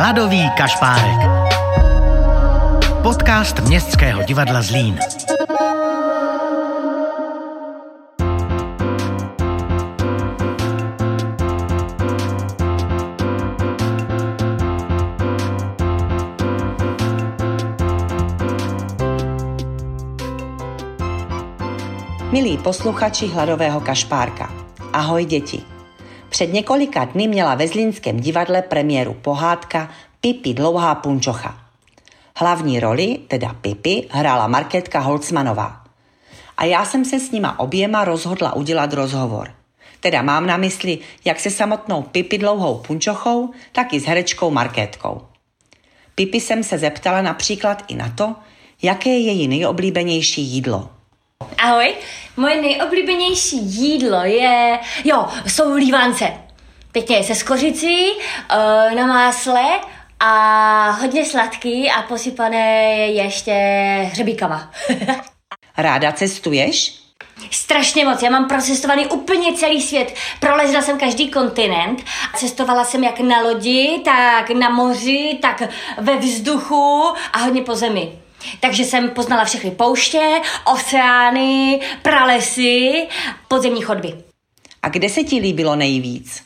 Hladový kašpárek. Podcast Městského divadla Zlín. Milí posluchači Hladového kašpárka, ahoj děti. Před několika dny měla ve Zlínském divadle premiéru pohádka Pipi dlouhá punčocha. Hlavní roli, teda Pipi, hrála Marketka Holcmanová. A já jsem se s nima oběma rozhodla udělat rozhovor. Teda mám na mysli jak se samotnou Pipi dlouhou punčochou, tak i s herečkou Markétkou. Pipi jsem se zeptala například i na to, jaké je její nejoblíbenější jídlo – Ahoj, moje nejoblíbenější jídlo je, jo, jsou lívance. Pěkně se skořicí, uh, na másle a hodně sladký a posypané ještě hřebíkama. Ráda cestuješ? Strašně moc, já mám procestovaný úplně celý svět. Prolezla jsem každý kontinent. Cestovala jsem jak na lodi, tak na moři, tak ve vzduchu a hodně po zemi. Takže jsem poznala všechny pouště, oceány, pralesy, podzemní chodby. A kde se ti líbilo nejvíc?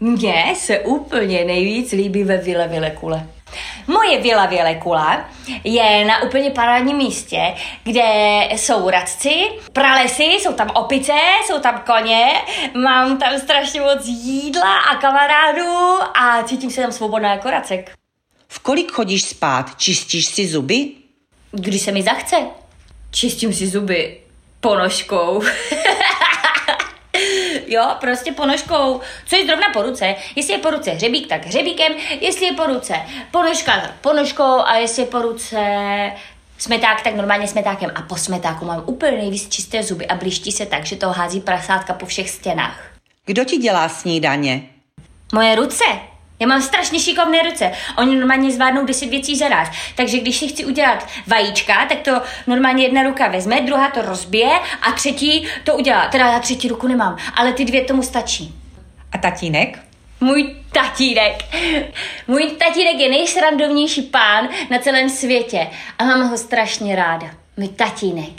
Mně se úplně nejvíc líbí ve Vile Vilekule. Moje vila Vilekula je na úplně parádním místě, kde jsou radci, pralesy, jsou tam opice, jsou tam koně, mám tam strašně moc jídla a kamarádů a cítím se tam svobodná jako racek. V kolik chodíš spát? Čistíš si zuby? Když se mi zachce, čistím si zuby ponožkou. jo, prostě ponožkou. Co je zrovna po ruce? Jestli je po ruce hřebík, tak hřebíkem. Jestli je po ruce ponožka, tak ponožkou. A jestli je po ruce smeták, tak normálně smetákem. A po smetáku mám úplně nejvíc čisté zuby a blíští se tak, že to hází prasátka po všech stěnách. Kdo ti dělá snídaně? Moje ruce. Já mám strašně šikovné ruce. Oni normálně zvládnou 10 věcí za raz. Takže když si chci udělat vajíčka, tak to normálně jedna ruka vezme, druhá to rozbije a třetí to udělá. Teda já třetí ruku nemám, ale ty dvě tomu stačí. A tatínek? Můj tatínek. Můj tatínek je nejsrandovnější pán na celém světě a mám ho strašně ráda. Můj tatínek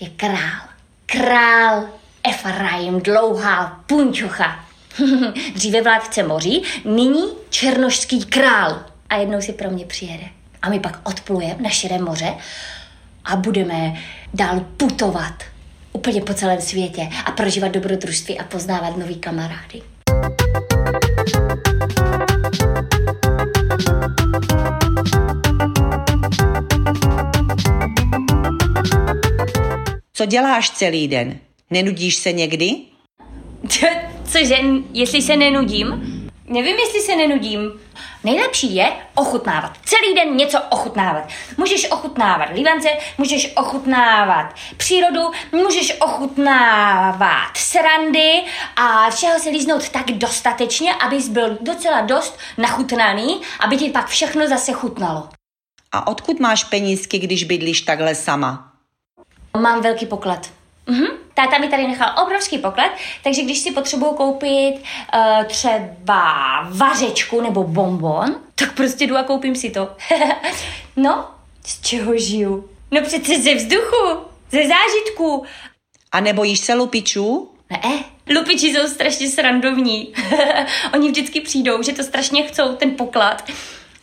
je král. Král Efraim dlouhá punčucha. Dříve vládce moří, nyní černošský král. A jednou si pro mě přijede. A my pak odplujeme na širé moře a budeme dál putovat úplně po celém světě a prožívat dobrodružství a poznávat nový kamarády. Co děláš celý den? Nenudíš se někdy? Cože, jestli se nenudím? Nevím, jestli se nenudím. Nejlepší je ochutnávat. Celý den něco ochutnávat. Můžeš ochutnávat livance, můžeš ochutnávat přírodu, můžeš ochutnávat srandy a všeho se líznout tak dostatečně, abys byl docela dost nachutnaný, aby ti pak všechno zase chutnalo. A odkud máš penízky, když bydlíš takhle sama? Mám velký poklad. Mhm. Táta mi tady nechal obrovský poklad, takže když si potřebuju koupit uh, třeba vařečku nebo bonbon, tak prostě jdu a koupím si to. no, z čeho žiju? No přece ze vzduchu, ze zážitku. A nebojíš se lupičů? Ne, lupiči jsou strašně srandovní. Oni vždycky přijdou, že to strašně chcou, ten poklad.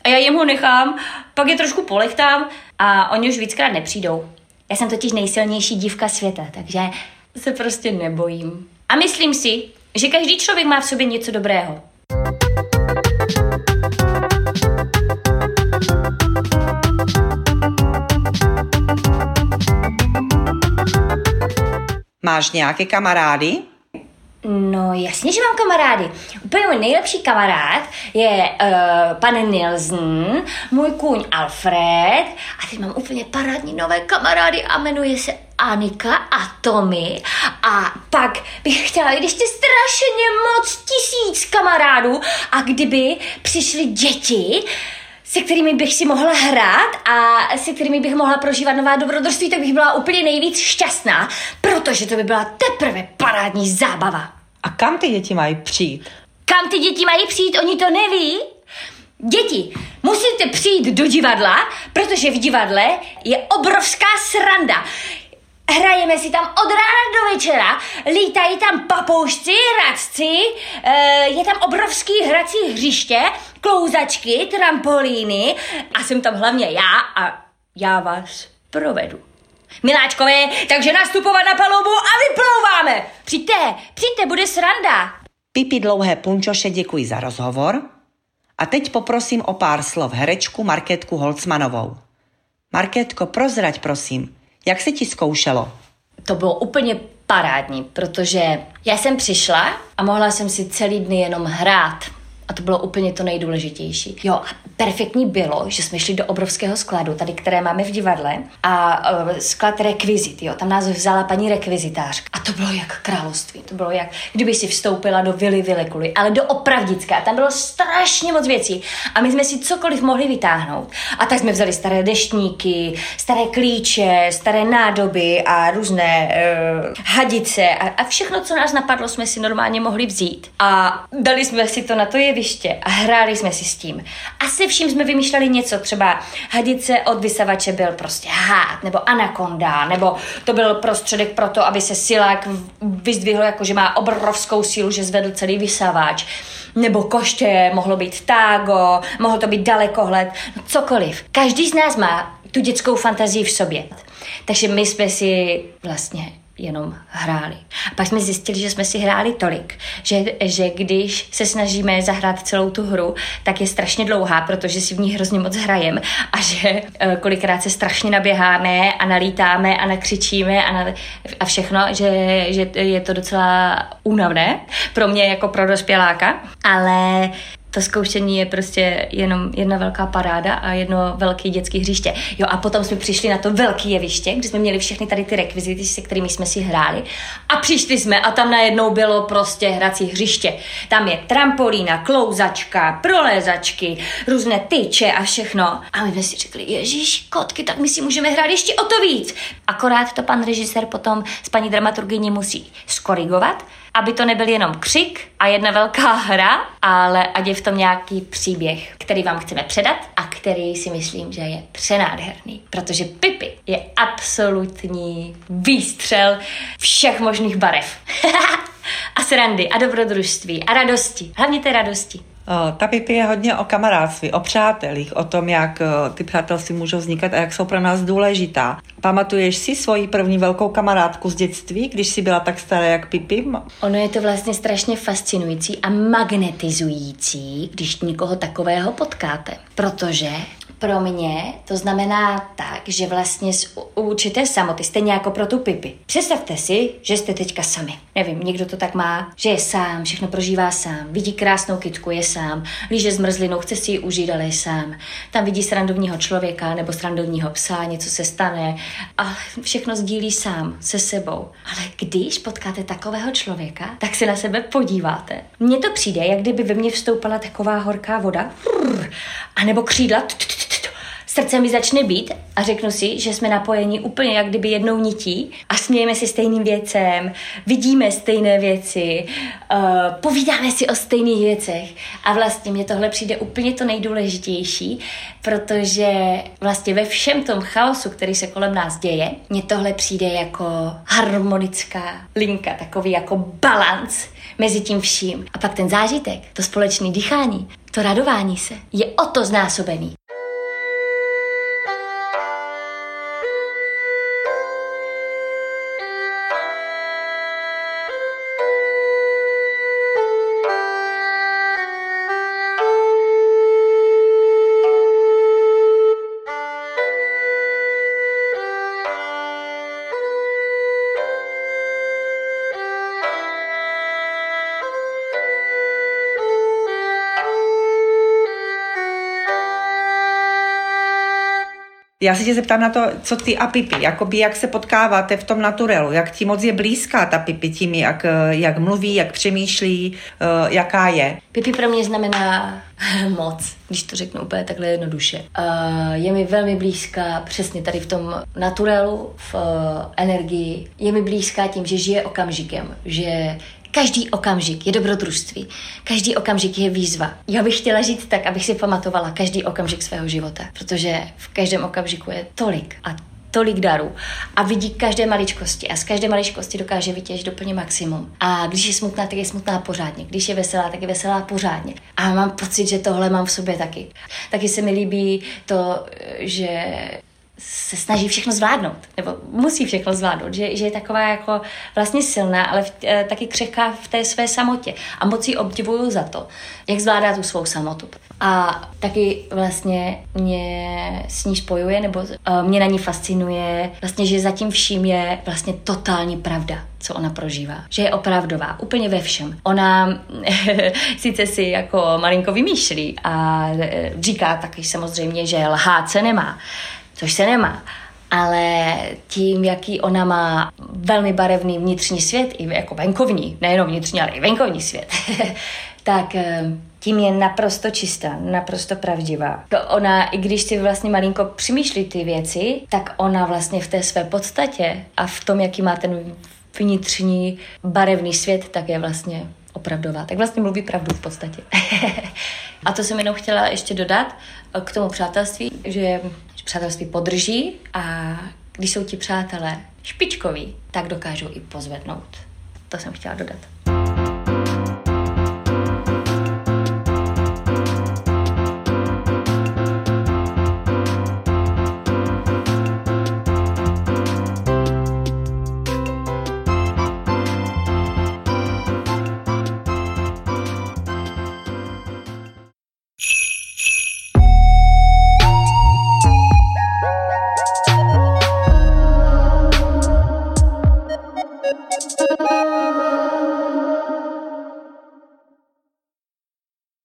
A já jim ho nechám, pak je trošku polechtám a oni už víckrát nepřijdou. Já jsem totiž nejsilnější dívka světa, takže se prostě nebojím. A myslím si, že každý člověk má v sobě něco dobrého. Máš nějaké kamarády? No jasně, že mám kamarády. Úplně můj nejlepší kamarád je uh, pan Nilsen, můj kůň Alfred a teď mám úplně parádní nové kamarády a jmenuje se Anika a Tommy a pak bych chtěla i ještě strašně moc tisíc kamarádů a kdyby přišly děti, se kterými bych si mohla hrát a se kterými bych mohla prožívat nová dobrodružství, tak bych byla úplně nejvíc šťastná, protože to by byla teprve parádní zábava. A kam ty děti mají přijít? Kam ty děti mají přijít, oni to neví? Děti, musíte přijít do divadla, protože v divadle je obrovská sranda. Hrajeme si tam od rána do večera, lítají tam papoušci, radci, eh, je tam obrovský hrací hřiště, klouzačky, trampolíny a jsem tam hlavně já a já vás provedu. Miláčkové, takže nastupovat na palubu a vyplouváme. Přijďte, přijďte, bude sranda. Pipi dlouhé punčoše děkuji za rozhovor a teď poprosím o pár slov herečku Marketku Holcmanovou. Marketko, prozrať prosím, jak se ti zkoušelo? To bylo úplně parádní, protože já jsem přišla a mohla jsem si celý dny jenom hrát. A to bylo úplně to nejdůležitější. Jo, a perfektní bylo, že jsme šli do obrovského skladu, tady, které máme v divadle, a uh, sklad rekvizit, jo, tam nás vzala paní rekvizitářka. A to bylo jak království, to bylo jak, kdyby si vstoupila do Vily Vilekuly, ale do opravdická, tam bylo strašně moc věcí. A my jsme si cokoliv mohli vytáhnout. A tak jsme vzali staré deštníky, staré klíče, staré nádoby a různé uh, hadice a, a všechno, co nás napadlo, jsme si normálně mohli vzít. A dali jsme si to na to jeviště a hráli jsme si s tím. A se vším jsme vymýšleli něco, třeba hadice od vysavače byl prostě hád, nebo anakonda, nebo to byl prostředek pro to, aby se silák vyzdvihl, jako že má obrovskou sílu, že zvedl celý vysavač nebo koště, mohlo být tágo, mohlo to být dalekohled, no cokoliv. Každý z nás má tu dětskou fantazii v sobě. Takže my jsme si vlastně jenom hráli. A pak jsme zjistili, že jsme si hráli tolik, že, že když se snažíme zahrát celou tu hru, tak je strašně dlouhá, protože si v ní hrozně moc hrajem a že uh, kolikrát se strašně naběháme a nalítáme a nakřičíme a, na, a všechno, že, že je to docela únavné pro mě jako pro dospěláka, ale to zkoušení je prostě jenom jedna velká paráda a jedno velký dětský hřiště. Jo a potom jsme přišli na to velké jeviště, kde jsme měli všechny tady ty rekvizity, se kterými jsme si hráli a přišli jsme a tam najednou bylo prostě hrací hřiště. Tam je trampolína, klouzačka, prolézačky, různé tyče a všechno. A my jsme si řekli, ježíš, kotky, tak my si můžeme hrát ještě o to víc. Akorát to pan režisér potom s paní dramaturgyní musí skorigovat, aby to nebyl jenom křik a jedna velká hra, ale ať je v tom nějaký příběh, který vám chceme předat a který si myslím, že je přenádherný. Protože Pipi je absolutní výstřel všech možných barev. a srandy a dobrodružství a radosti. Hlavně té radosti. Ta Pipi je hodně o kamarádství, o přátelích, o tom, jak ty přátelství můžou vznikat a jak jsou pro nás důležitá. Pamatuješ si svoji první velkou kamarádku z dětství, když jsi byla tak stará jak Pipi? Ono je to vlastně strašně fascinující a magnetizující, když někoho takového potkáte. Protože pro mě to znamená tak, že vlastně z určité samoty, stejně jako pro tu Pipi. Představte si, že jste teďka sami. Nevím, někdo to tak má, že je sám, všechno prožívá sám, vidí krásnou kytku, je sám, líže zmrzlinu, chce si ji užít, ale je sám. Tam vidí srandovního člověka nebo srandovního psa, něco se stane a všechno sdílí sám, se sebou. Ale když potkáte takového člověka, tak se na sebe podíváte. Mně to přijde, jak kdyby ve mně vstoupala taková horká voda, a nebo křídla, srdce mi začne být a řeknu si, že jsme napojeni úplně jak kdyby jednou nití a smějeme si stejným věcem, vidíme stejné věci, uh, povídáme si o stejných věcech a vlastně mě tohle přijde úplně to nejdůležitější, protože vlastně ve všem tom chaosu, který se kolem nás děje, mně tohle přijde jako harmonická linka, takový jako balans mezi tím vším. A pak ten zážitek, to společné dýchání, to radování se je o to znásobený. Já se tě zeptám na to, co ty a Pipi, jakoby jak se potkáváte v tom naturelu, jak ti moc je blízká ta Pipi tím, jak, jak mluví, jak přemýšlí, eh, jaká je. Pipi pro mě znamená moc, když to řeknu úplně takhle jednoduše. Je mi velmi blízká přesně tady v tom naturelu, v eh, energii. Je mi blízká tím, že žije okamžikem, že každý okamžik je dobrodružství, každý okamžik je výzva. Já bych chtěla žít tak, abych si pamatovala každý okamžik svého života, protože v každém okamžiku je tolik a tolik darů a vidí každé maličkosti a z každé maličkosti dokáže vytěžit úplně maximum. A když je smutná, tak je smutná pořádně. Když je veselá, tak je veselá pořádně. A mám pocit, že tohle mám v sobě taky. Taky se mi líbí to, že se snaží všechno zvládnout, nebo musí všechno zvládnout, že, že je taková jako vlastně silná, ale v, e, taky křehká v té své samotě. A moc ji obdivuju za to, jak zvládá tu svou samotu. A taky vlastně mě s ní spojuje, nebo uh, mě na ní fascinuje, vlastně, že zatím vším je vlastně totální pravda, co ona prožívá. Že je opravdová, úplně ve všem. Ona sice si jako malinko vymýšlí a říká taky samozřejmě, že lhát se nemá, což se nemá. Ale tím, jaký ona má velmi barevný vnitřní svět, i jako venkovní, nejenom vnitřní, ale i venkovní svět, tak eh, tím je naprosto čistá, naprosto pravdivá. Ona, i když si vlastně malinko přemýšlí ty věci, tak ona vlastně v té své podstatě a v tom, jaký má ten vnitřní barevný svět, tak je vlastně opravdová. Tak vlastně mluví pravdu v podstatě. a to jsem jenom chtěla ještě dodat eh, k tomu přátelství, že přátelství podrží a když jsou ti přátelé špičkoví, tak dokážou i pozvednout. To jsem chtěla dodat.